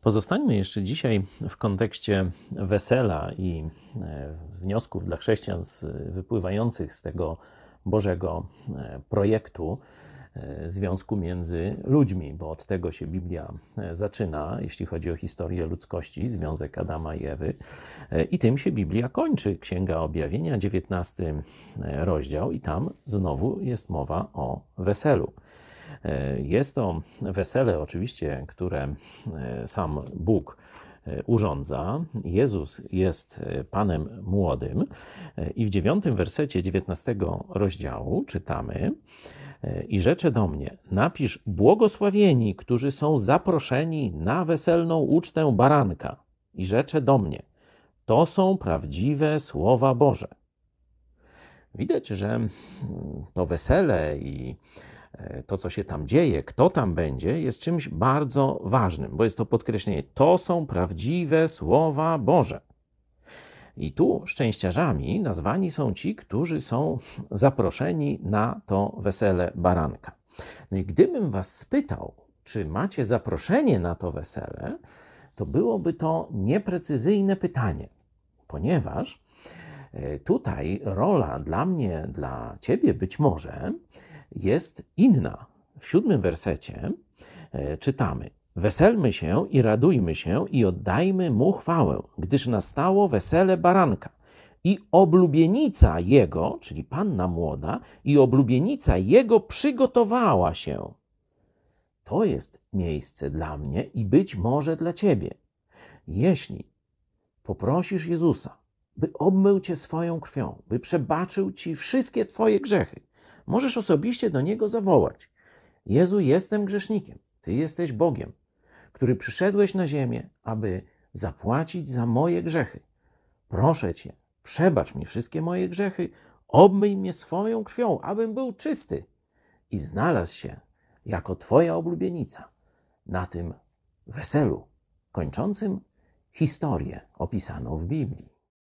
Pozostańmy jeszcze dzisiaj w kontekście wesela i e, wniosków dla chrześcijan wypływających z tego Bożego e, projektu e, związku między ludźmi, bo od tego się Biblia zaczyna, jeśli chodzi o historię ludzkości, związek Adama i Ewy. I tym się Biblia kończy. Księga Objawienia, 19 rozdział, i tam znowu jest mowa o weselu. E, jest to wesele, oczywiście, które e, sam Bóg e, urządza. Jezus jest Panem młodym i w dziewiątym wersecie dziewiętnastego rozdziału czytamy i rzecze do mnie, napisz błogosławieni, którzy są zaproszeni na weselną ucztę baranka. I rzecze do mnie, to są prawdziwe słowa Boże. Widać, że to wesele i to, co się tam dzieje, kto tam będzie, jest czymś bardzo ważnym, bo jest to podkreślenie: to są prawdziwe słowa Boże. I tu szczęściarzami nazwani są ci, którzy są zaproszeni na to wesele baranka. No i gdybym was spytał, czy macie zaproszenie na to wesele, to byłoby to nieprecyzyjne pytanie, ponieważ e, tutaj rola dla mnie, dla ciebie być może jest inna. W siódmym wersecie e, czytamy: Weselmy się i radujmy się i oddajmy mu chwałę, gdyż nastało wesele baranka. I oblubienica jego, czyli panna młoda, i oblubienica jego przygotowała się. To jest miejsce dla mnie i być może dla ciebie. Jeśli poprosisz Jezusa, by obmył cię swoją krwią, by przebaczył ci wszystkie twoje grzechy, Możesz osobiście do Niego zawołać: Jezu, jestem grzesznikiem, Ty jesteś Bogiem, który przyszedłeś na ziemię, aby zapłacić za moje grzechy. Proszę Cię, przebacz mi wszystkie moje grzechy, obmyj mnie swoją krwią, abym był czysty i znalazł się jako Twoja oblubienica na tym weselu kończącym historię opisaną w Biblii.